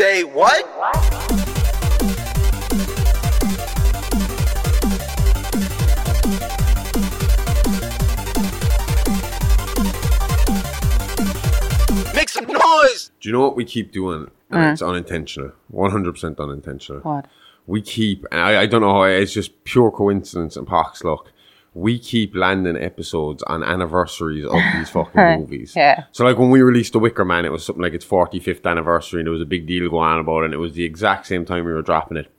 Say what? Make some noise! Do you know what we keep doing? And mm. It's unintentional. 100% unintentional. What? We keep, and I, I don't know how, it's just pure coincidence and pox luck. We keep landing episodes on anniversaries of these fucking movies. Yeah. So, like when we released The Wicker Man, it was something like its 45th anniversary, and there was a big deal going on about it, and it was the exact same time we were dropping it.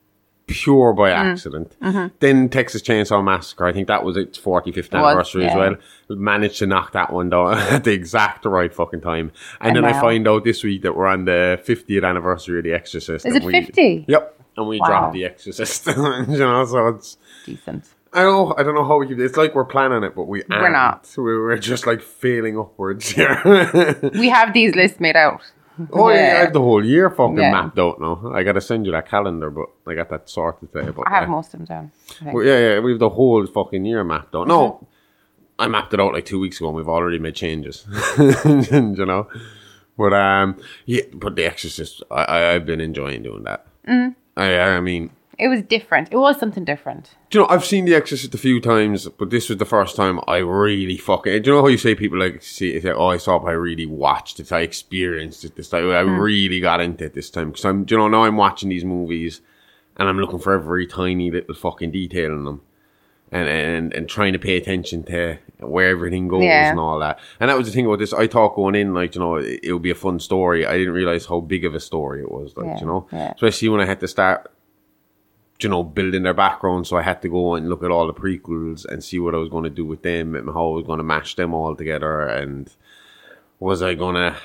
Pure by mm. accident. Mm-hmm. Then Texas Chainsaw Massacre, I think that was its 45th anniversary as yeah. well. Managed to knock that one down at the exact right fucking time. And, And then I find out this week that we're on the 50th anniversary of The Exorcist. Is it we- 50? Yep. And we Wow. dropped The Exorcist. you know, so it's. Decent. I don't, I don't know how we keep It's like we're planning it, but we We're aren't. not. We're, we're just like failing upwards here. We have these lists made out. oh, yeah. I have the whole year fucking Yeah. mapped out now. I got to send you that calendar, but I got that sorted today. But I have yeah. most of them down. I think. Well, yeah, yeah, we have the whole fucking year mapped out. No. I mapped it out like two weeks ago, and we've already made changes. you know, but um, yeah, but The Exorcist, I, I I've been enjoying doing that. Mm. I I mean, It was different. It was something different. do you know, I've seen The Exorcist a few times, but this was the first time I really fucking. Do you know how you say people like see, say, oh, I saw it, but I really watched it, I experienced it this time. I hmm. really got into it this time because I'm, do you know, now I'm watching these movies and I'm looking for every tiny little fucking detail in them. And, and and trying to pay attention to where everything goes Yeah. and all that. And that was the thing about this. I thought going in, like, you know, it, it would be a fun story. I didn't realize how big of a story it was, like, Yeah, you know. yeah. Especially when I had to start you know, building their background. So I had to go and look at all the prequels and see what I was going to do with them and how I was going to mash them all together. And was I going to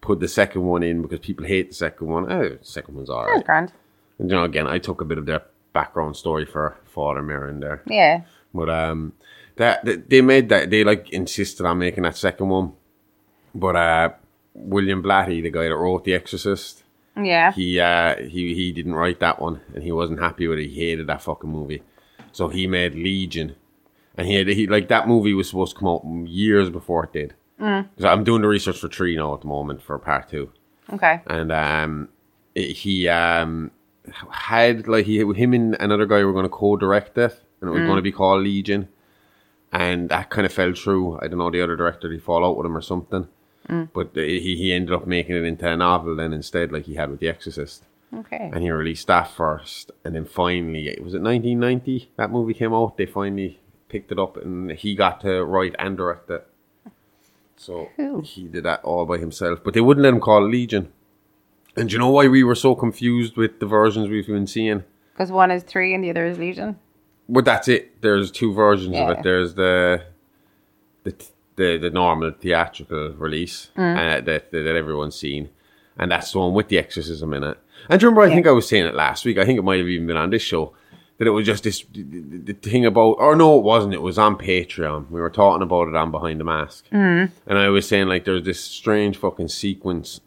put the second one in because people hate the second one? Oh, the second one's That was alright. grand. And you know, again, I took a bit of their background story for Father Merrin there. Yeah. But um, that that- they made that they like insisted on making that second one. But uh, William Blatty, the guy that wrote The Exorcist, Yeah. he uh he he didn't write that one and he wasn't happy with it. He hated that fucking movie. So he made Legion. And he had he like that movie was supposed to come out years before it did. Mm. I'm doing the research for three now at the moment for part two. Okay. And um it- he um had like he him and another guy were gonna co direct it and it was gonna be called Legion. And that kind of fell through. I don't know the other director. He fall out with him or something? But uh, he he ended up making it into a novel then instead, like he had with The Exorcist Okay. and he released that first, and then finally, was it 1990? That movie came out. They finally picked it up, and he got to write and direct it. So Cool. he did that all by himself, but they wouldn't let him call it Legion. And do you know why we were so confused with the versions we've been seeing? Because one is three and the other is Legion. Well, that's it. There's two versions of it. There's the the the, the normal theatrical release Mm. uh, that, that everyone's seen, and that's the one with the exorcism in it. And do remember? I think I was saying it last week. I think it might have even been on this show that it was just this the thing about. Or no, it wasn't. It was on Patreon. We were talking about it on Behind the Mask, Mm. and I was saying like there's this strange fucking sequence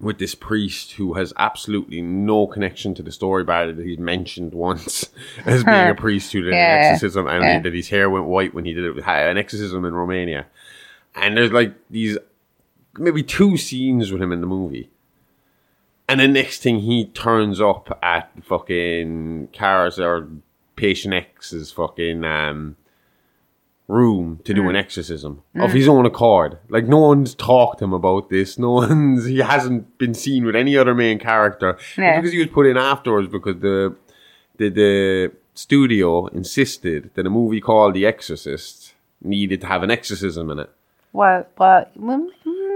with this priest who has absolutely no connection to the story bar that he's mentioned once as being a priest who did an exorcism and Yeah. that his hair went white when he did it, with an exorcism in Romania. And there's like these maybe two scenes with him in the movie. And the next thing he turns up at fucking Karras's or patient X's fucking um, room to Mm. do an exorcism of his own accord. Like no one's talked to him about this. No one's he hasn't been seen with any other main character Yeah. because he was put in afterwards because the the the studio insisted that a movie called The Exorcist needed to have an exorcism in it. Well, well,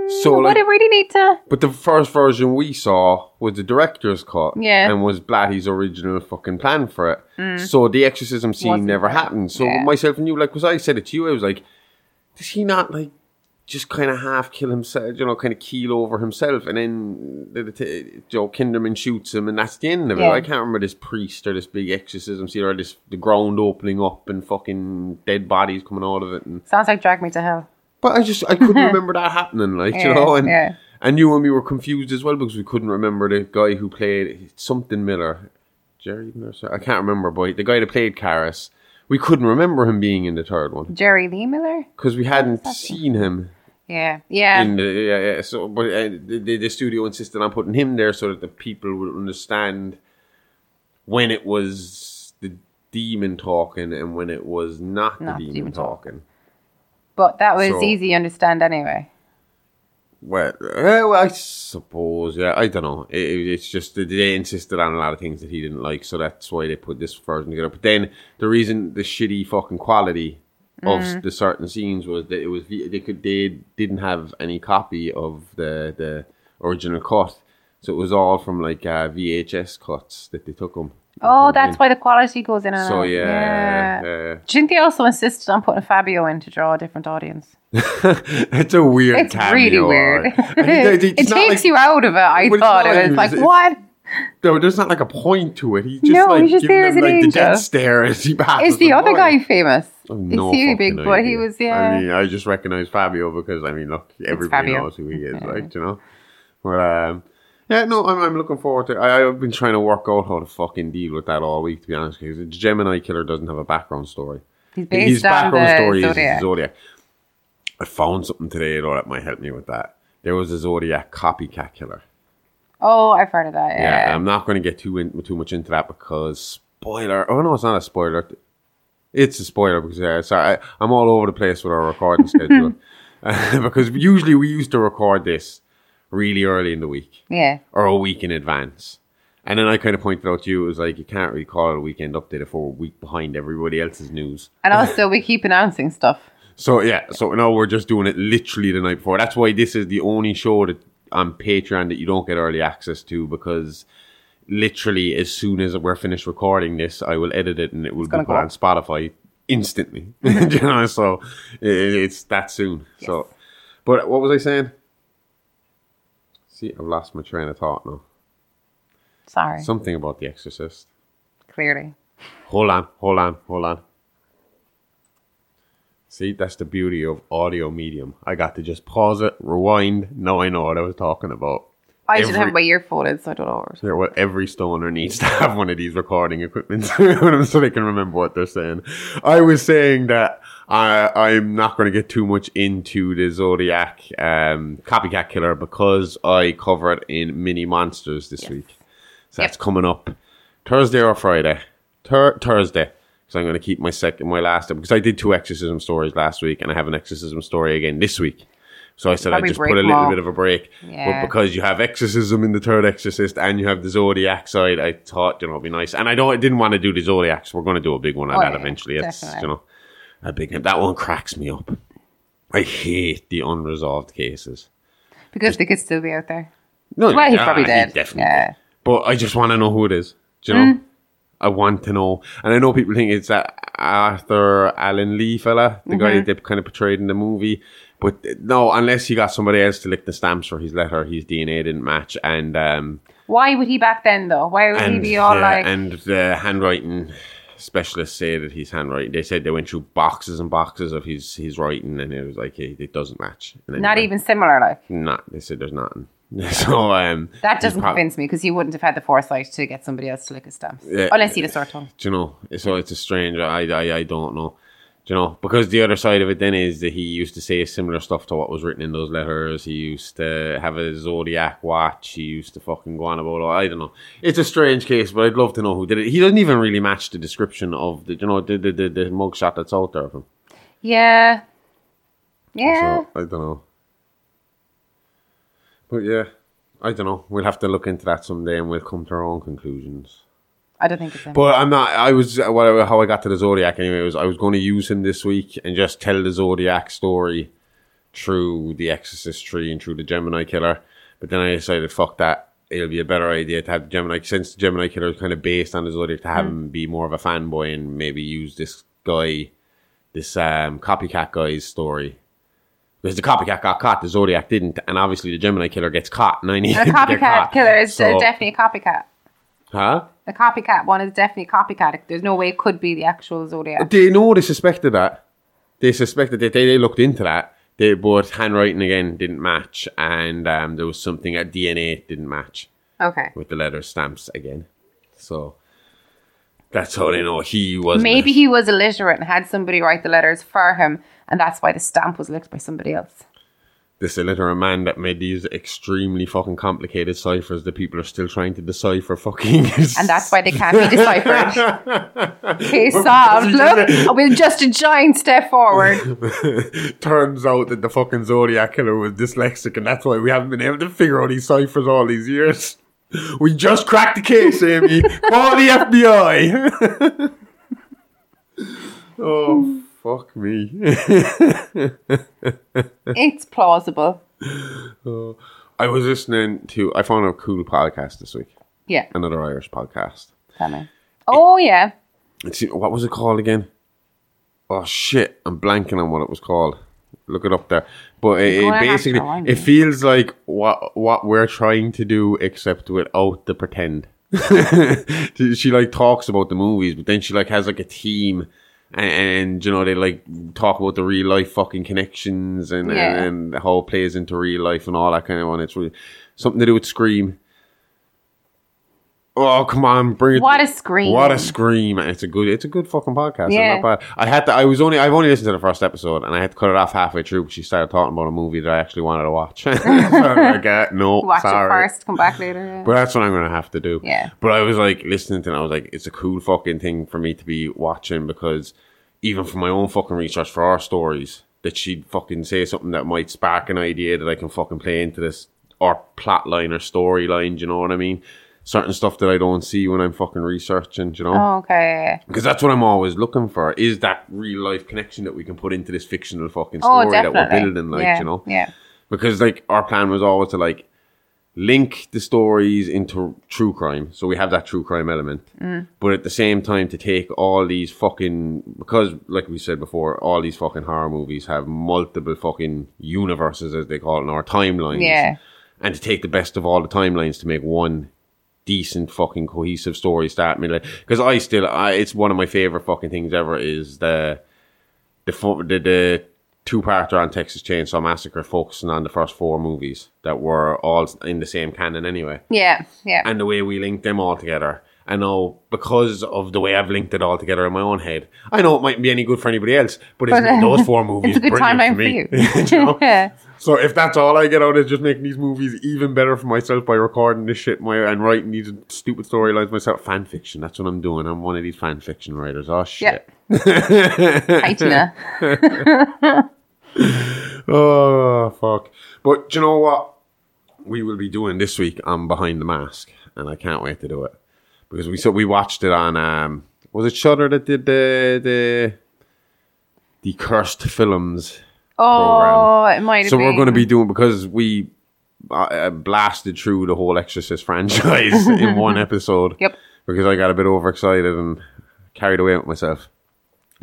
mm, mm, So, would like- it really need to? But the first version we saw was the director's cut. Yeah. And was Blatty's original fucking plan for it. So the exorcism scene Wasn't never happened. So Yeah. myself and you, like, was I said it to you, I was like, does he not, like, just kind of half kill himself, you know, kind of keel over himself, and then the, the, the, Joe Kinderman shoots him, and that's the end of it. Yeah. I can't remember this priest or this big exorcism scene or this the ground opening up and fucking dead bodies coming out of it, and Sounds like Drag Me to Hell. But I just I couldn't remember that happening, like you know, and yeah. and you and me were confused as well because we couldn't remember the guy who played something Miller, Jerry Miller. sorry, I can't remember, but the guy that played Karras, we couldn't remember him being in the third one Jerry Lee Miller? because we hadn't seen him Yeah. Yeah. in the yeah, yeah. So, but uh, the, the studio insisted on putting him there so that the people would understand when it was the demon talking and when it was not, Not the demon, demon talk. But that was So- easy to understand anyway. Well, uh, well, I suppose, yeah, I don't know. It, it- it's just that they insisted on a lot of things that he didn't like, so that's why they put this version together. But then the reason the shitty fucking quality of Mm-hmm. s- the certain scenes was that it was they could they didn't have any copy of the the original cut, so it was all from like uh, VHS cuts that they took them. Oh, that's why the quality goes in and So out. yeah, yeah. Didn't they also insisted on putting Fabio in to draw a different audience? it's a weird. It's really weird. it- it takes like- you out of it. I thought it was like- like, what? No, there's not like a point to it. He's just No, like he's just there as an like the angel. death stare as he passes. Is the other guy famous? I've Is no he big? But he idea. was yeah. I mean, I just recognize Fabio because I mean, look, everybody knows who he is, right? you know. But um, yeah, no, I'm, I'm looking forward to. I, I've been trying to work out how to fucking deal with that all week, to be honest, because the Gemini Killer doesn't have a background story. He's based His background story Zodiac. is Zodiac. I found something today though that might help me with that. There was a Zodiac copycat killer. Oh, I've heard of that. Yeah, Yeah. I'm not going to get too in, too much into that because spoiler. Oh no, it's not a spoiler. It's a spoiler because uh, sorry, I, I'm all over the place with our recording schedule Uh, because usually we used to record this really early in the week yeah. or a week in advance. And then I kind of pointed out to you, it was like, you can't really call it a weekend update if we're a week behind everybody else's news. And also, we keep announcing stuff. So yeah, so now we're just doing it literally the night before. That's why this is the only show that on Patreon that you don't get early access to because literally as soon as we're finished recording this, I will edit it and it will be put go on. Spotify instantly. You know, so it, it's that soon. So, but what was I saying? See, I've lost my train of thought now. Sorry. Something about The Exorcist. Clearly. Hold on, hold on, hold on. See, that's the beauty of audio medium. I got to just pause it, rewind. Now I know what I was talking about. I didn't have my earphone in, so I don't know what. Yeah, well, every stoner needs to have one of these recording equipment so they can remember what they're saying. I was saying that I, I'm not going to get too much into the Zodiac um, copycat killer because I cover it in Mini Monsters this week. So that's coming up Thursday or Friday. Thur- Thursday. So I'm going to keep my second, my last, because I did two exorcism stories last week and I have an exorcism story again this week. So I said I'd just put a little bit of a break. Yeah. But because you have exorcism in the third exorcist and you have the zodiac side, I thought, you know, it'd be nice. And I don't, I didn't want to do the zodiacs. We're going to do a big one on Oh, that yeah, eventually. It's, definitely. you know, a big, that one cracks me up. I hate the unresolved cases. Because they could still be out there. No, Well, he's yeah, probably he dead. definitely Yeah. But I just want to know who it is. Do you know? Mm. I want to know. And I know people think it's that Arthur Allen Lee fella, the guy Mm-hmm. that they kind of portrayed in the movie. But no, unless he got somebody else to lick the stamps for his letter, his DNA didn't match. And um, Why would he back then, though? Why would he be all yeah, like. and the handwriting specialists say that his handwriting. They said they went through boxes and boxes of his his writing, and it was like hey, it doesn't match. Not even similar, like. Not. They said there's nothing. So um, That doesn't prob- convince me because he wouldn't have had the foresight to get somebody else to lick his stamps. Yeah. Unless he'd sore tongue. Do you know? So it's a strange. I, I, I don't know. You know? Because the other side of it then is that he used to say similar stuff to what was written in those letters. He used to have a zodiac watch. He used to fucking go on about. I don't know. It's a strange case, but I'd love to know who did it. He doesn't even really match the description of the, you know, the the the, the mugshot that's out there of him. Yeah. Yeah. So I don't know. But yeah, I don't know. We'll have to look into that someday, and we'll come to our own conclusions. I don't think it's him. But I'm not. I was what, how I got to the Zodiac anyway. Was I was going to use him this week and just tell the Zodiac story through the Exorcist tree and through the Gemini Killer. But then I decided, fuck that. It'll be a better idea to have the Gemini since the Gemini Killer is kind of based on the Zodiac to have him be more of a fanboy and maybe use this guy, this um, copycat guy's story. Because the copycat got caught, the Zodiac didn't, and obviously the Gemini Killer gets caught, and I need the him to get copycat killer is So- definitely a copycat. Huh? The copycat one is definitely copycat. There's no way it could be the actual Zodiac. They know they suspected that. They suspected that they, they looked into that. They but handwriting again didn't match, and um, there was something at DNA didn't match Okay. with the letter stamps again. So that's how they know he was. Maybe he was illiterate and had somebody write the letters for him, and that's why the stamp was licked by somebody else. This illiterate man that made these extremely fucking complicated ciphers that people are still trying to decipher fucking. And that's why they can't be deciphered. Case solved. Look, we're just a giant step forward. Turns out that the fucking Zodiac killer was dyslexic, and that's why we haven't been able to figure out these ciphers all these years. We just cracked the case, Amy. Call the FBI. oh, fuck me. It's plausible. Uh, I was listening to, I found a cool podcast this week, Yeah. another Irish podcast. Tell me. Oh, yeah. It's, what was it called again? Oh shit, I'm blanking on what it was called. Look it up there. But it, it gonna have to basically it feels like what what we're trying to do, except without the pretend. she like talks about the movies, but then she like has like a team, and, and you know they like talk about the real life fucking connections and, Yeah. and and how it plays into real life and all that kind of one. It's really something to do with Scream. Oh come on, bring it! What a scream. What a scream! It's a good, it's a good fucking podcast. Yeah. Yeah. Not bad. I had to. I was only. I've only listened to the first episode, and I had to cut it off halfway through because she started talking about a movie that I actually wanted to watch. so I'm like, uh, no, Watch sorry. it first, come back later. yeah. But that's what I'm gonna have to do. Yeah. But I was like listening to it, and I was like, it's a cool fucking thing for me to be watching because even for my own fucking research for our stories, that she'd fucking say something that might spark an idea that I can fucking play into this or plot line or storyline, do you know what I mean? Certain stuff that I don't see when I'm fucking researching, you know? Oh, okay. Because that's what I'm always looking for is that real life connection that we can put into this fictional fucking Oh, story that we're building, like, yeah. you know? Yeah. because like our plan was always to like link the stories into true crime so we have that true crime element mm. but at the same time to take all these fucking because like we said before all these fucking horror movies have multiple fucking universes as they call it or timelines Yeah. and to take the best of all the timelines to make one decent fucking cohesive story start middle because I still I, it's one of my favorite fucking things ever is the the the, the two parter on Texas Chainsaw Massacre focusing on the first four movies that were all in the same canon anyway Yeah. Yeah. and the way we linked them all together. I know because of the way I've linked it all together in my own head. I know it mightn't be any good for anybody else, but it's uh, those four movies. it's a good timeline for me. for you. You know? yeah. So if that's all I get out is just making these movies even better for myself by recording this shit my and writing these stupid storylines myself, fan fiction. That's what I'm doing. I'm one of these fan fiction writers. Oh shit. Hi, Tina. Oh fuck! But do you know what we will be doing this week on Behind the Mask, and I can't wait to do it because we so we watched it on um was it Shudder that did the the the cursed films Oh, it might have so been. we're going to be doing because we uh, blasted through the whole Exorcist franchise in one episode. Yep. Because I got a bit overexcited and carried away with myself.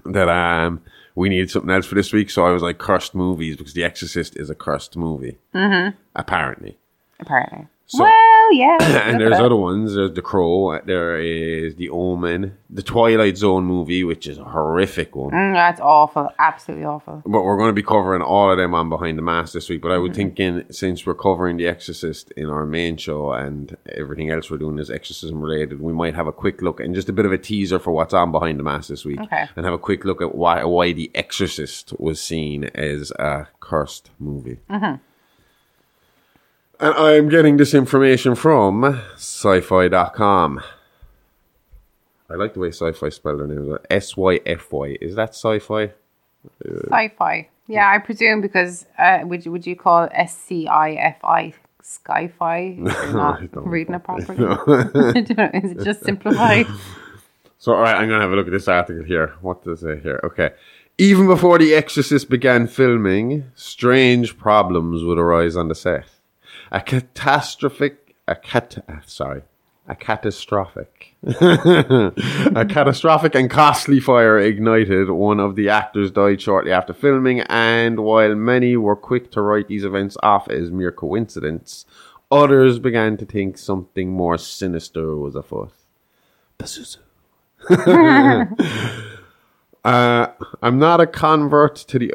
That um we needed something else for this week, so I was like cursed movies because The Exorcist is a cursed movie. Mm-hmm. Apparently. Apparently. So- well, yeah. and there's uh-huh. other ones. There's The Crow. There is The Omen. The Twilight Zone movie, which is a horrific one. Mm, that's awful. Absolutely awful. But we're going to be covering all of them on Behind the Mask this week. But I was mm-hmm. thinking, since we're covering The Exorcist in our main show and everything else we're doing is exorcism related, we might have a quick look and just a bit of a teaser for what's on Behind the Mask this week. Okay. And have a quick look at why why The Exorcist was seen as a cursed movie. Mm-hmm. And I'm getting this information from sci-fi.com. I like the way sci-fi spell their name. S-Y-F-Y. Is that sci-fi? Sci-fi. Yeah, I presume because uh, would you would you call S C I F I Sci-fi? If You're not reading it properly. I know, Is it just simplified? So, all right, I'm going to have a look at this article here. What does it say here? Okay. Even before The Exorcist began filming, strange problems would arise on the set. A catastrophic, a cat, uh, sorry, a catastrophic, a catastrophic and costly fire ignited. One of the actors died shortly after filming, and while many were quick to write these events off as mere coincidence, others began to think something more sinister was afoot. Pazuzu. Uh, I'm not a convert to the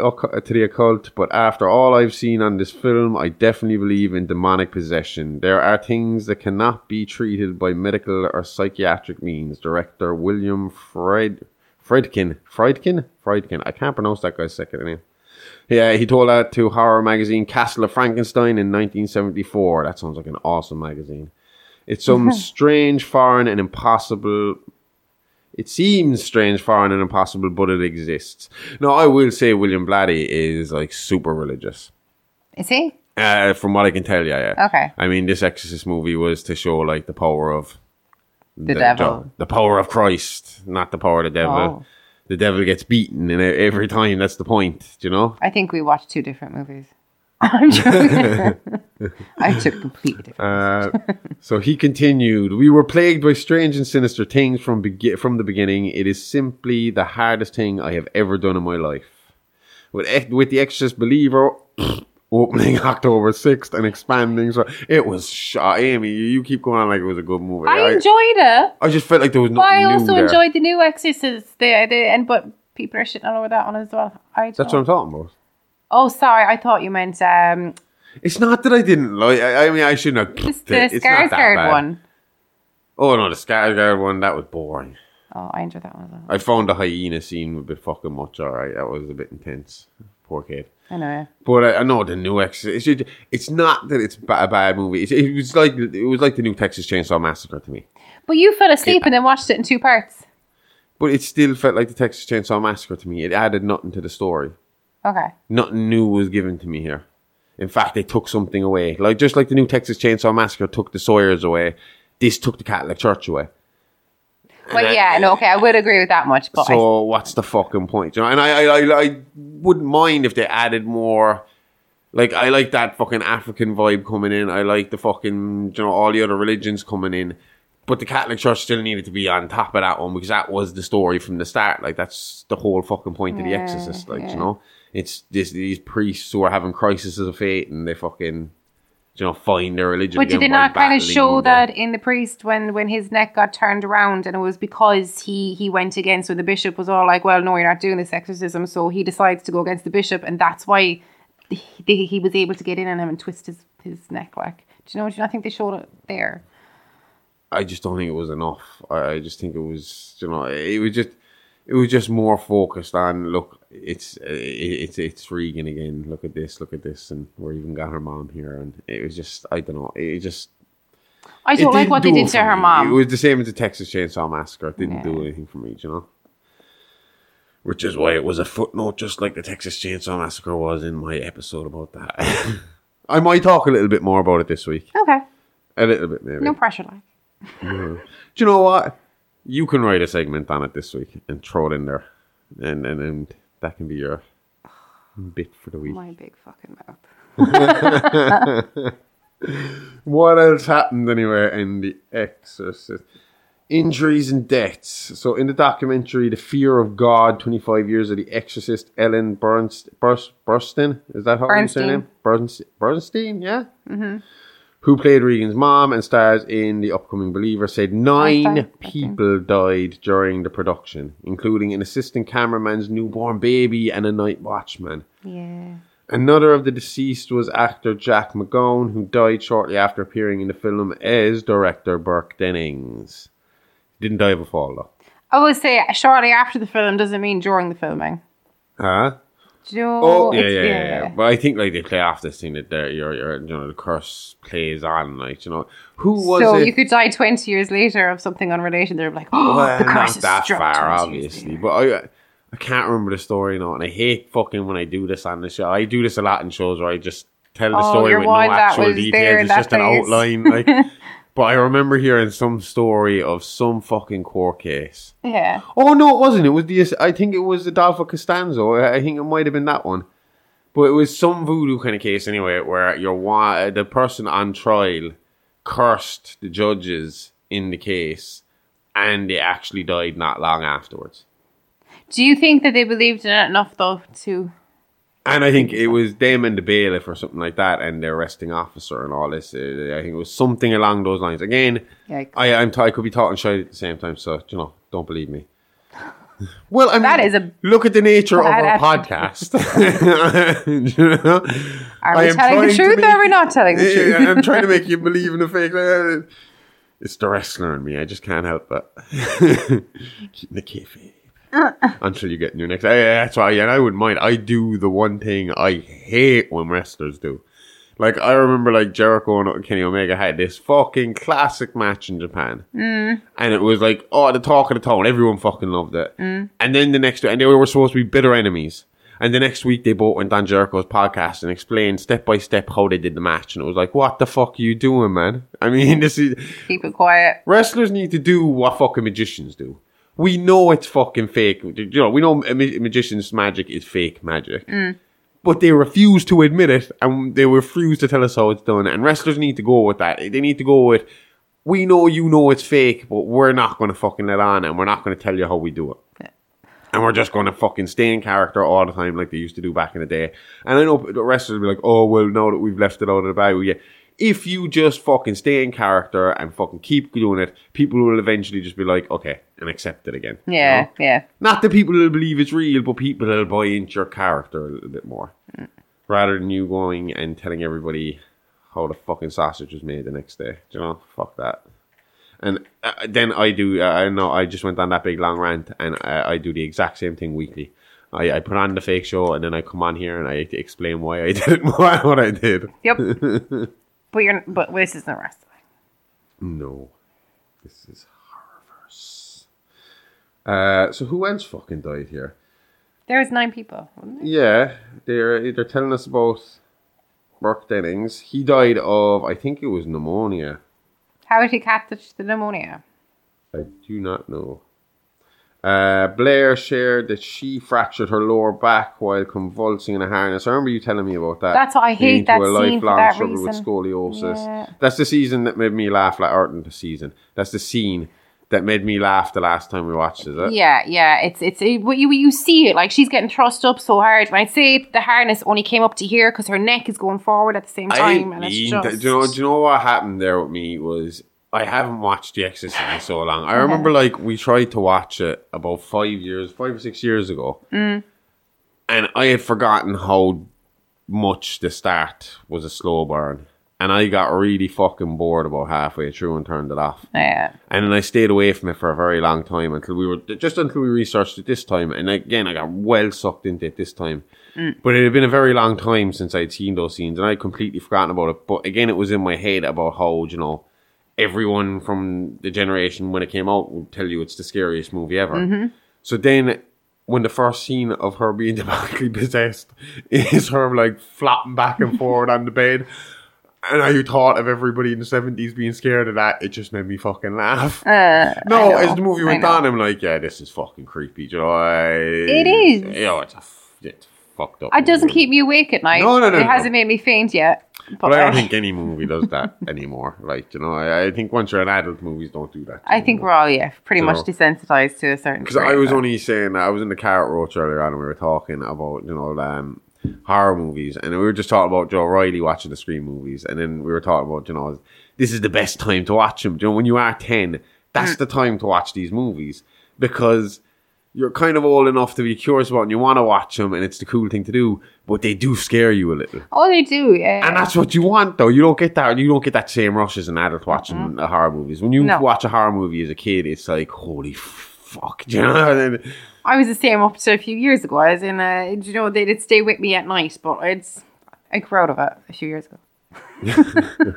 to the occult, but after all I've seen on this film, I definitely believe in demonic possession. There are things that cannot be treated by medical or psychiatric means. Director William Fred Friedkin Friedkin Friedkin. I can't pronounce that guy's second name. Yeah, he told that to horror magazine Castle of Frankenstein in 1974. That sounds like an awesome magazine. It's some strange, foreign, and impossible. It seems strange, foreign, and impossible, but it exists. No, I will say William Blatty is like super religious. Is he? Uh, from what I can tell, yeah, yeah. Okay. I mean, this Exorcist movie was to show like the power of The devil. the power of Christ, not the power of the devil. Oh. The devil gets beaten, and every time that's the point. Do you know? I think we watched two different movies. I'm joking. I took completely different. Uh, so he continued, "We were plagued by strange and sinister things from begi- from the beginning. It is simply the hardest thing I have ever done in my life. With Ex- with the Exorcist Believer opening October sixth and expanding, so it was shot. Amy, you, keep going on like it was a good movie. I enjoyed it. I just felt like there was But I also there. enjoyed the new Exorcist. The, the and but people are shitting all over that one as well. I That's what I'm talking about. Oh, sorry. I thought you meant um It's not that I didn't like. I, I mean, I shouldn't have. it's the it. It's not that Skarsgård bad. one. Oh no, the Skarsgård one that was boring. Oh, I enjoyed that one as well. I found the hyena scene a bit fucking much. All right, that was a bit intense. Poor kid. I know. yeah. But I, I know the new Exorcist. It's, just- it's not that it's a bad movie. It's, it was like it was like the new Texas Chainsaw Massacre to me. But you fell asleep and then watched it in two parts. But it still felt like the Texas Chainsaw Massacre to me. It added nothing to the story. Okay. Nothing new was given to me here. In fact, they took something away. Like just like the new Texas Chainsaw Massacre took the Sawyers away, this took the Catholic Church away. Well, yeah, no, okay, I would agree with that much, but I, So what's the fucking point? You know, and I, I, I, I wouldn't mind if they added more. Like I like that fucking African vibe coming in. I like the fucking you know all the other religions coming in, but the Catholic Church still needed to be on top of that one because that was the story from the start. Like that's the whole fucking point of the Exorcist. Like yeah. you know, it's this these priests who are having crises of faith and they fucking you know find their religion. But did it not kind of show that in the priest when when his neck got turned around and it was because he he went against so the bishop was all like, well, no, you're not doing this exorcism, so he decides to go against the bishop, and that's why he, he was able to get in on him and twist his his neck. Like, do you know? Do you not think they showed it there? I just don't think it was enough. I, I just think it was, you know, it was just, it was just more focused on look, it's it's it's Regan again. Look at this, look at this, and we're even got her mom here, and it was just, I don't know, it just. I don't like what they did to her me. mom. It was the same as the Texas Chainsaw Massacre. It didn't do anything for me, you know. Which is why it was a footnote, just like the Texas Chainsaw Massacre was in my episode about that. I might talk a little bit more about it this week, okay, a little bit maybe. no pressure, like. Do you know what? You can write a segment on it this week and throw it in there, and and, and that can be your bit for the week. My big fucking mouth. What else happened anyway in the Exorcist? Injuries and deaths. So in the documentary, The Fear of God: Twenty Five Years of the Exorcist, Ellen Bernst, Burs, Burstyn is that how you say her Bernstein. name? Bernstein, Bernstein, yeah. Mm-hmm. Who played Regan's mom and stars in the upcoming Believer? Said nine people died during the production, including an assistant cameraman's newborn baby and a night watchman. Yeah. Another of the deceased was actor Jack MacGowran, who died shortly after appearing in the film as director Burke Dennings. Didn't die of a fall though. I will say shortly after the film doesn't mean during the filming. Huh? Know? Oh, yeah, yeah, yeah, yeah. But I think like they play off this thing that they're, your, your, you know, the curse plays on, like you know, who was so it? you could die 20 years later of something unrelated. They're like, oh, well, the curse is that far, obviously. But I, I can't remember the story now, and I hate fucking when I do this on the show. I do this a lot in shows where I just tell the Oh, story with no actual details. It's just an outline, like. But I remember hearing some story of some fucking court case. Yeah. Oh no, it wasn't. It was the. I think it was Adolfo Constanzo. I think it might have been that one. But it was some voodoo kind of case anyway, where your the person on trial cursed the judges in the case, and they actually died not long afterwards. Do you think that they believed in it enough, though, to. And I think it was them and the bailiff or something like that, and the arresting officer and all this. Uh, I think it was something along those lines. Again, Yikes. I I'm t- I could be talking shit at the same time, so you know, don't believe me. Well, I mean, That is a look at the nature of our podcast. You know? Are we telling the truth or are we not telling the truth? I'm trying to make you believe in the fake. It's the wrestler in me. I just can't help it. Keeping the kayfabe. until you get in your next. Yeah, that's why. And I wouldn't mind. I do the one thing I hate when wrestlers do. Like I remember, like Jericho and Kenny Omega had this fucking classic match in Japan, mm. and it was like, oh, the talk of the town. Everyone fucking loved it. Mm. And then the next, and they were supposed to be bitter enemies. And the next week, they both went on Jericho's podcast and explained step by step how they did the match. And it was like, what the fuck are you doing, man? I mean, this is. Keep it quiet. Wrestlers need to do what fucking magicians do. We know it's fucking fake. You know, we know a magician's magic is fake magic. Mm. But they refuse to admit it and they refuse to tell us how it's done. And wrestlers need to go with that. They need to go with, we know you know it's fake, but we're not going to fucking let on and we're not going to tell you how we do it and we're just going to fucking stay in character all the time like they used to do back in the day. And I know the wrestlers will be like, oh, well, now that we've left it out of the bag, yeah. If you just fucking stay in character and fucking keep doing it, people will eventually just be like, okay, and accept it again. Yeah, you know? yeah. Not that people will believe it's real, but people will buy into your character a little bit more. Mm. Rather than you going and telling everybody how the fucking sausage was made the next day. Do you know? Fuck that. And uh, then I do. Uh, I know I just went on that big long rant, and uh, I do the exact same thing weekly. I, I put on the fake show, and then I come on here and I explain why I did what I did. Yep. but you're. But this isn't wrestling. No, this is horrorverse. Uh, so who else fucking died here? There's nine people. Yeah, they're they're telling us about Mark Dennings. He died of I think it was pneumonia. How did he catch the pneumonia? I do not know. Uh, Blair shared that she fractured her lower back while convulsing in a harness. I remember you telling me about that. That's what I hate that scene for that reason. with scoliosis. Yeah. That's the season that made me laugh. Like, or the season. That's the scene that made me laugh the last time we watched. It? Yeah, yeah. It's it's it, you you see it like she's getting thrust up so hard. And I'd say the harness only came up to here because her neck is going forward at the same time, I and it's just. do you know? Do you know what happened there with me was I haven't watched The Exorcist in so long. I remember like we tried to watch it about five years, five or six years ago, mm. and I had forgotten how much the start was a slow burn and I got really fucking bored about halfway through and turned it off. Yeah. And then I stayed away from it for a very long time until we were just until we researched it this time. And again, I got well sucked into it this time. Mm. But it had been a very long time since I'd seen those scenes, and I'd completely forgotten about it. But again, it was in my head about how you know everyone from the generation when it came out would tell you it's the scariest movie ever. Mm-hmm. So then when the first scene of her being demonically possessed is her like flopping back and forward on the bed and I thought of everybody in the seventies being scared of that, it just made me fucking laugh. Uh, no, as the movie went on, I'm like, yeah, this is fucking creepy. Joy. it is. You know, it's a, it's fucked up. It doesn't keep me awake at night. No, no, no. It no. hasn't made me faint yet. But, I don't think any movie does that anymore. Like you know, I, I, think once you're an adult, movies don't do that. I think we're all yeah, pretty much desensitized to a certain. Because I was only saying that I was in the carrot roach earlier on, and we were talking about you know um, horror movies, and we were just talking about Joe Riley watching the Scream movies, and then we were talking about you know this is the best time to watch them. You know, when you are ten, that's mm. the time to watch these movies because you're kind of old enough to be curious about and you want to watch them, and it's the cool thing to do. But they do scare you a little. Oh, they do, yeah. And that's what you want, though. You don't get that. You don't get that same rush as an adult watching mm-hmm. horror movies. When you no. watch a horror movie as a kid, it's like holy fuck, you know. I was the same up to a few years ago. I was in a, you know, they did stay with me at night, but it's, I grew out of it a few years ago.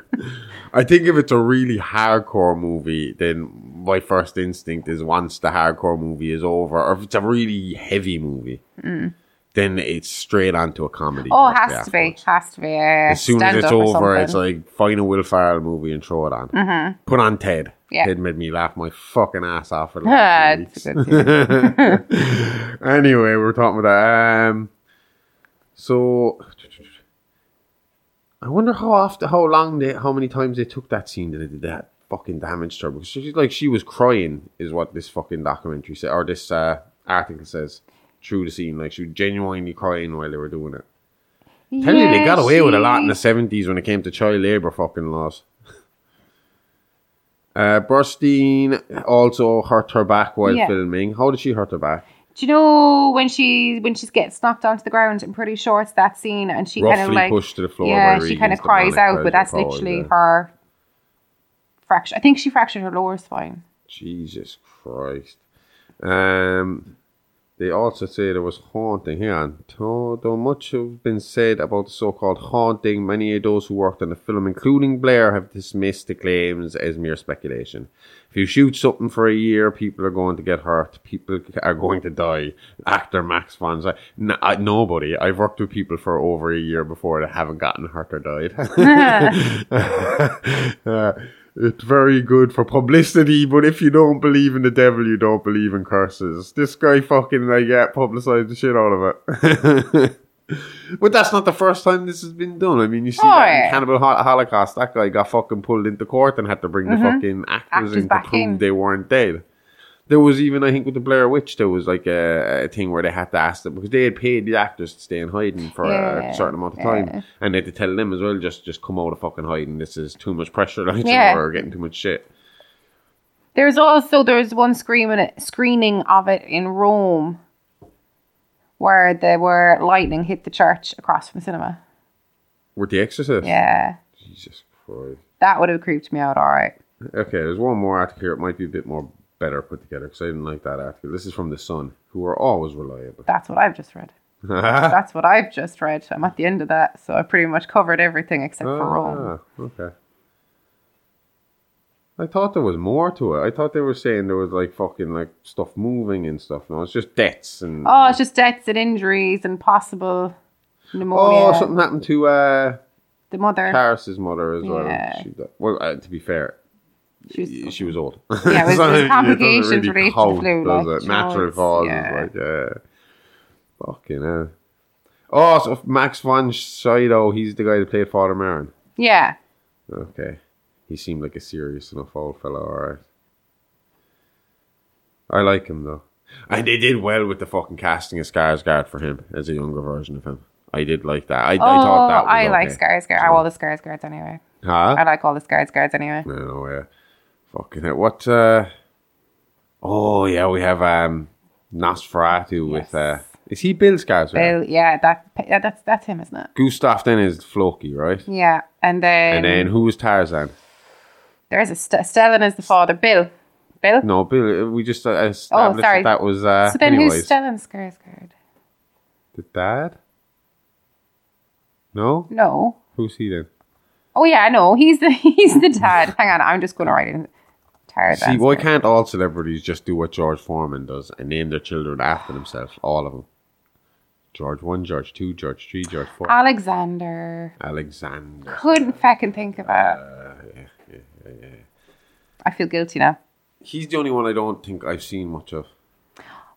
I think if it's a really hardcore movie, then my first instinct is once the hardcore movie is over, or if it's a really heavy movie, mm. then it's straight onto a comedy. Oh, it has to be, has to be. As soon as it's over, it's like find a Will Ferrell movie and throw it on. Mm-hmm. Put on Ted. Yeah. Ted made me laugh my fucking ass off for the last anyway, we're talking about that. Um, so I wonder how often, how long they, how many times they took that scene that they did that fucking damage to her because she's like she was crying is what this fucking documentary said or this uh, article says through the scene like she was genuinely crying while they were doing it. Yeah, Tell you they got away she... with a lot in the seventies when it came to child labor fucking laws. Uh, Burstyn also hurt her back while yeah. filming. How did she hurt her back? Do you know when she when she gets knocked onto the ground? I'm pretty sure it's that scene, and she kind of like pushed to the floor. Yeah, she kind of cries out, but that's literally yeah. her fracture. I think she fractured her lower spine. Jesus Christ. Um, They also say there was haunting. Hang on. Though, much have been said about the so-called haunting, many of those who worked on the film, including Blair, have dismissed the claims as mere speculation. If you shoot something for a year, people are going to get hurt. People are going to die. Actor Max von Sydow. N- I, nobody. I've worked with people for over a year before that haven't gotten hurt or died. Uh, it's very good for publicity, but if you don't believe in the devil, you don't believe in curses. This guy fucking like yeah, publicized the shit out of it. but that's not the first time this has been done. I mean, you see Oh, that in. Cannibal Holocaust, that guy got fucking pulled into court and had to bring the fucking actors, Mm-hmm. Actors in to prove in. they weren't dead. There was even, I think, with the Blair Witch, there was like a, a thing where they had to ask them because they had paid the actors to stay in hiding for Yeah, a certain amount of yeah. time, and they had to tell them as well, just just come out of fucking hiding. This is too much pressure, like Yeah. or getting too much shit. There's also there's one screening screening of it in Rome, where there were lightning hit the church across from the cinema. With The Exorcist, Yeah, Jesus Christ. that would have creeped me out. All right. Okay, there's one more article here. It might be a bit more better put together because I didn't like that article. This is from the Sun, who are always reliable. That's what I've just read. That's what I've just read. I'm at the end of that, so I pretty much covered everything except for Rome. Ah, okay. I thought there was more to it. I thought they were saying there was like fucking like stuff moving and stuff. No, it's just deaths and Oh, it's just deaths and injuries and possible pneumonia. oh, something happened to uh the mother. Paris's mother as well. Yeah. She, well, uh, to be fair, She was- she was old. Yeah, it was- So it doesn't complications really related to count, flu, does like, it? you know, Natural it's- causes, yeah. like yeah. Fucking hell. Oh, so Max von Sydow, he's the guy that played Father Merrin. yeah. Okay. He seemed like a serious enough old fellow, alright. I like him though. And they did well with the fucking casting of Skarsgård for him as a younger version of him. I did like that. I, I Oh, thought that was I like okay. Skarsgård. I all the Skarsgårds anyway. Huh? I like all the Skarsgårds anyway. No, yeah. Fucking it. What, uh... Oh, yeah, we have, um... Nosferatu with, uh... Is he Bill Skarsgård? Bill, yeah, that yeah, that's that's him, isn't it? Gustav then is Floki, right? Yeah, and then, And then who was Tarzan? there's a St- Stellan as the father. Bill, Bill. No, Bill. We just uh, established sorry. that, that was uh, so then, Pennywise. who's Stellan Skarsgård? The dad? No? No. Who's he then? Oh yeah, no, he's the he's the dad. Hang on, I'm just going to write in See, why can't all celebrities just do what George Foreman does and name their children after themselves? All of them. George 1, George 2, George 3, George 4. Alexander? Alexander. Couldn't fucking think of it. Uh, yeah, yeah, yeah, yeah. I feel guilty now. He's the only one I don't think I've seen much of.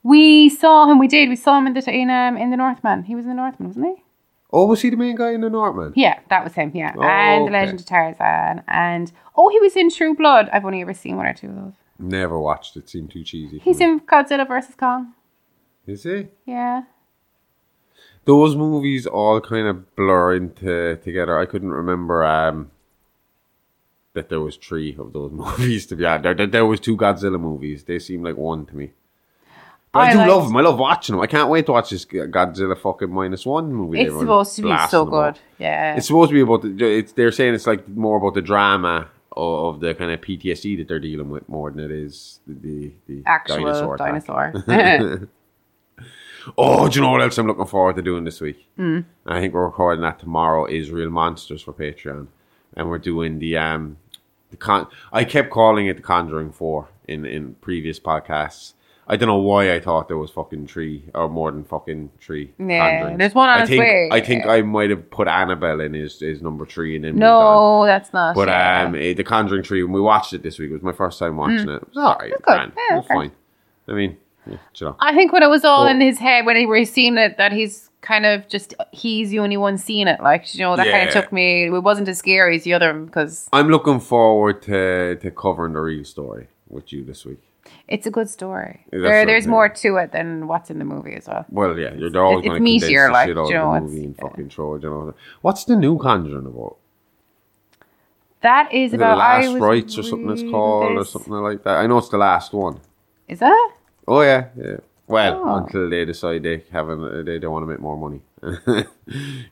We saw him. We did. We saw him in the in um in the Northman. He was in the Northman, wasn't he? Oh, was he the main guy in the Northman? Yeah, that was him. Yeah, Oh, and okay. the Legend of Tarzan, and oh, he was in True Blood. I've only ever seen one or two of those. Never watched it. Seemed too cheesy. He's in Godzilla versus Kong. Is he? Yeah. those movies all kind of blur into together. I couldn't remember um, that there was three of those movies. To be honest, there, there, there was two Godzilla movies. They seem like one to me. But I, I do liked- love them. I love watching them. I can't wait to watch this Godzilla fucking minus one movie. It's supposed to be so good. Yeah. It's supposed to be about the. It's they're saying it's like more about the drama of, of the kind of PTSD that they're dealing with more than it is the the, the Actual dinosaur. dinosaur. Oh, do you know what else I'm looking forward to doing this week? Mm. I think we're recording that tomorrow. is Real Monsters for Patreon, and we're doing the um the con. I kept calling it the Conjuring Four in in previous podcasts. I don't know why I thought there was fucking three or more than fucking three. Yeah, there's one on I its think way. I think I might have put Annabelle in his his number three and then moved on. no, that's not. But yeah. um, eh, the Conjuring Three, when we watched it this week, it was my first time watching it. It was all right, good. man. Yeah, it was okay. fine. I mean, yeah, you know. I think when it was all Well- in his head, when he was seeing it, that he's kind of just he's the only one seeing it. Like you know, that kind Yeah. of took me. It wasn't as scary as the other because I'm looking forward to to covering the real story with you this week. It's a good story. That's There, there's more to it than what's in the movie as well. Well, yeah, you're always going to condense meatier, the like, shit out you know, of the it's- movie and fucking throw it. You know, what's the new Conjuring about? That is Is about the Last Rites or something it's called or something like that? I know it's the last one. Is that? Oh yeah, yeah. Well, Oh. until they decide they haven't, uh, they don't want to make more money.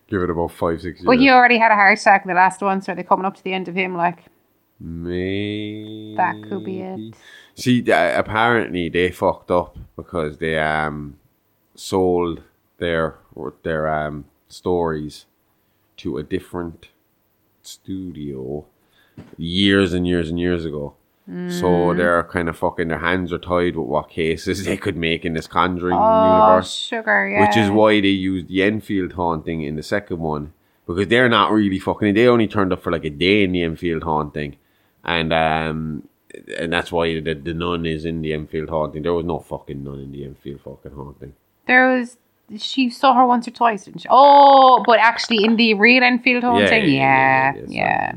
Give it about five, six years. Well, he already had a heart attack in the last one, so they're coming up to the end of him. Like Maybe That could be it. See, uh, apparently they fucked up because they um sold their their um, stories to a different studio years and years and years ago. So they're kind of fucking their hands are tied with what cases they could make in this Conjuring Oh, universe. sugar, yeah. Which is why they used the Enfield haunting in the second one. Because they're not really fucking they only turned up for like a day in the Enfield haunting. And um and that's why the, the nun is in the Enfield haunting. There was no fucking nun in the Enfield fucking haunting. There was. She saw her once or twice, didn't she? Oh, but actually, in the real Enfield haunting, yeah, yeah, yeah, yeah, yeah.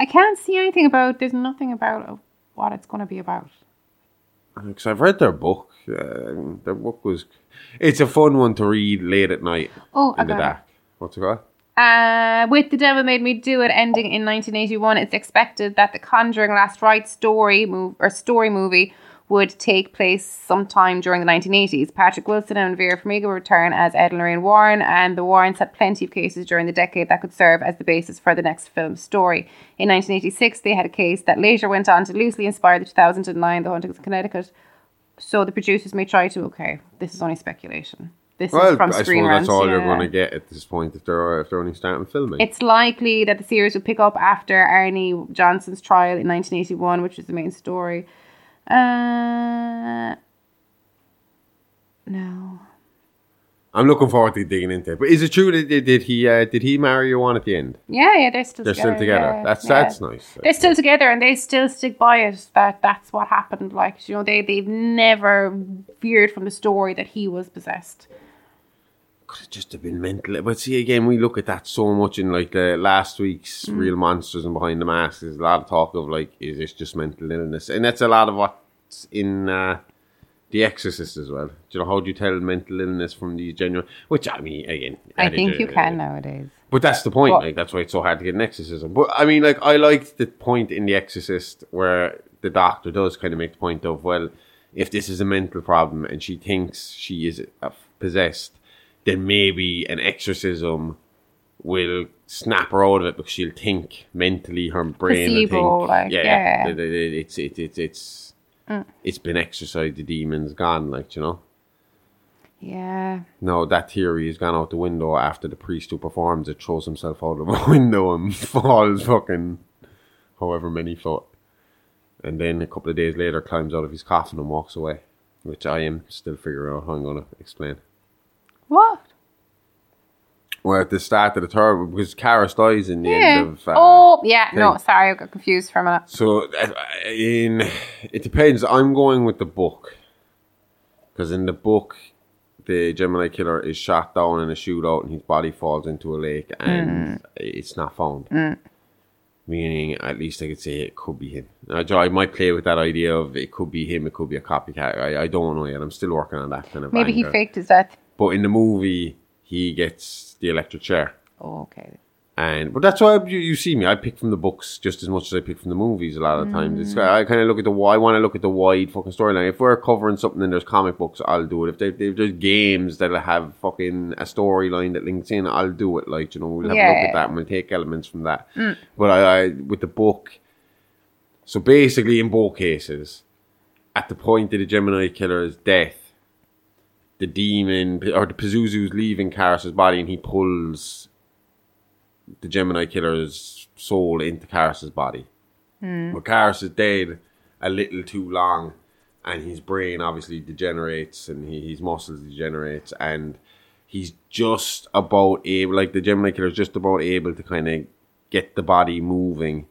I can't see anything about. There's nothing about what it's going to be about. Because I've read their book. Uh, their book was. It's a fun one to read late at night Oh, I in the dark. What's it called? Uh, with The Devil Made Me Do It ending in 1981, it's expected that the Conjuring Last Rite story move or story movie would take place sometime during the 1980s. Patrick Wilson and Vera Farmiga return as Ed and Lorraine Warren, and the Warrens had plenty of cases during the decade that could serve as the basis for the next film story. In 1986, they had a case that later went on to loosely inspire the 2009 The Hauntings of Connecticut. So the producers may try to. Okay, this is only speculation. This Well, is from I suppose Screen that's Rant, all you're going to get at this point if they're if they're only starting filming. It's likely that the series will pick up after Arne Johnson's trial in 1981, which is the main story. Uh, no. I'm looking forward to digging into it. But is it true that did, did he uh, did he marry your one at the end? Yeah, yeah, they're still They're together. still together. yeah, that's yeah. that's nice. They're still together, and they still stick by it. That that's what happened. Like you know, they they've never veered from the story that he was possessed. Could it just have been mental. But see, again, we look at that so much in like the last week's Mm. Real Monsters and Behind the Mask. There's a lot of talk of like, is this just mental illness? And that's a lot of what's in uh, The Exorcist as well. Do you know how do you tell mental illness from these genuine? Which I mean, again, I think you can nowadays. But that's the point. Like that's why it's so hard to get an exorcism. But I mean, like I liked the point in The Exorcist where the doctor does kind of make the point of well, if this is a mental problem and she thinks she is uh, possessed, then maybe an exorcism will snap her out of it because she'll think mentally her brain Placebo, think like, yeah. it- it- it- it's it, it, it's Mm. it's been exorcised the demon's gone like you know Yeah. no, that theory has gone out the window after the priest who performs it throws himself out of a window and falls fucking however many foot. And then a couple of days later climbs out of his coffin and walks away. Which I am still figuring out how I'm going to explain. What? Where at the start of the tour, because Karras dies in the Yeah. end of. Uh, oh, yeah. No, sorry, I got confused for a minute. So, uh, in it depends. I'm going with the book because in the book, the Gemini killer is shot down in a shootout, and his body falls into a lake, and it's not found. Meaning, at least I could say it could be him. I, I might play with that idea of it could be him, it could be a copycat. I, I don't know yet. I'm still working on that kind of. Maybe he faked his death. But in the movie, he gets the electric chair. Oh, okay. And but that's why you, you see me. I pick from the books just as much as I pick from the movies. A lot of times, it's mm. I kind of look at the I want to look at the wide fucking storyline. If we're covering something and there's comic books, I'll do it. If, they, if there's games that'll have fucking a storyline that links in, I'll do it. Like you know, we'll have a look Yeah. at that and we'll take elements from that. Mm. But I, I with the book, so basically in both cases, at the point of the Gemini killer's death, the demon or the Pazuzu's leaving Karras's body and he pulls the Gemini killer's soul into Karras's body. Hmm. But Karras is dead a little too long and his brain obviously degenerates and he, his muscles degenerates and he's just about able like the Gemini killer is just about able to kind of get the body moving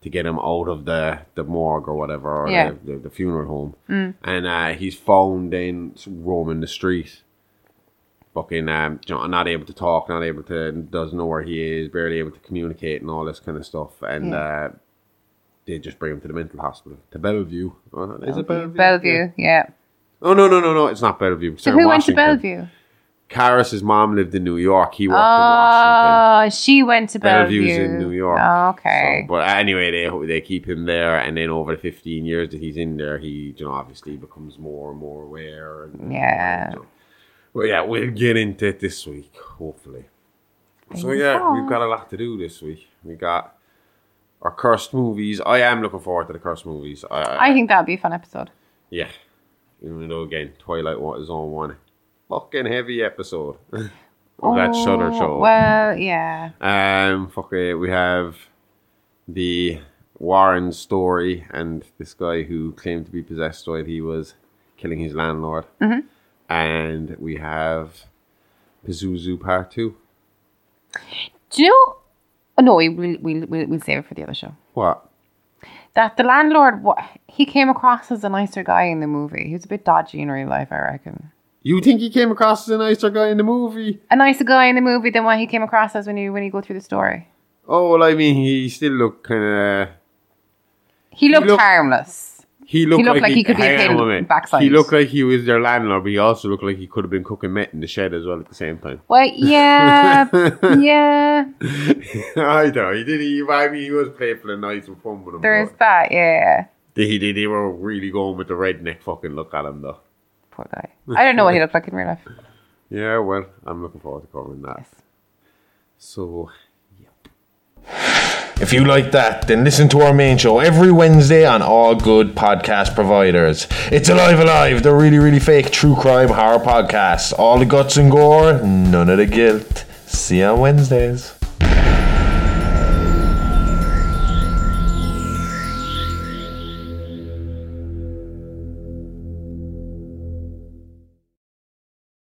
to get him out of the, the morgue or whatever or Yeah. the, the, the funeral home. And uh, he's found in roaming the street fucking um, you know, not able to talk, not able to doesn't know where he is, barely able to communicate and all this kind of stuff. And Yeah. uh, they just bring him to the mental hospital to Bellevue. Is it Bellevue? Bellevue, yeah. Oh no no no no! It's not Bellevue. So who went to Bellevue? Karras's mom lived in New York. He worked in ah, Washington. Oh, she went to Bellevue. Bellevue's in New York. Oh, okay. So, but anyway, they they keep him there, and then over the fifteen years that he's in there, he you know obviously becomes more and more aware. And, Yeah. well, yeah, we'll get into it this week, hopefully. So yeah, crossed. we've got a lot to do this week. We got our cursed movies. I am looking forward to the cursed movies. I, I think that would be a fun episode. yeah, even though again, Twilight Zone one fucking heavy episode of that Shudder Oh, show. Well, yeah. Um, fuck it. We have the Warren story and this guy who claimed to be possessed while he was killing his landlord. Mm-hmm. And we have Pazuzu Part 2. Do you know? Oh, no, we, we'll, we'll, we'll, we'll save it for the other show. What? That the landlord, what, he came across as a nicer guy in the movie. He was a bit dodgy in real life, I reckon. You think he came across as a nicer guy in the movie? A nicer guy in the movie than what he came across as when you when you go through the story. Oh, well, I mean, he still looked kind of. He looked looked- harmless. He looked, looked like he could be a pain in backside. He looked like he was their landlord, but he also looked like he could have been cooking meth in the shed as well at the same time. Well, yeah, yeah. I know he did. He, I mean, he was playful and nice and fun with him. There's that, yeah. They, they, they were really going with the redneck fucking look at him, though. Poor guy. I don't know what he looked like in real life. Yeah, well, I'm looking forward to covering that. Yes. So, If you like that, then listen to our main show every Wednesday on all good podcast providers. It's Alive Alive, the really, really fake true crime horror podcast. All the guts and gore, none of the guilt. See you on Wednesdays.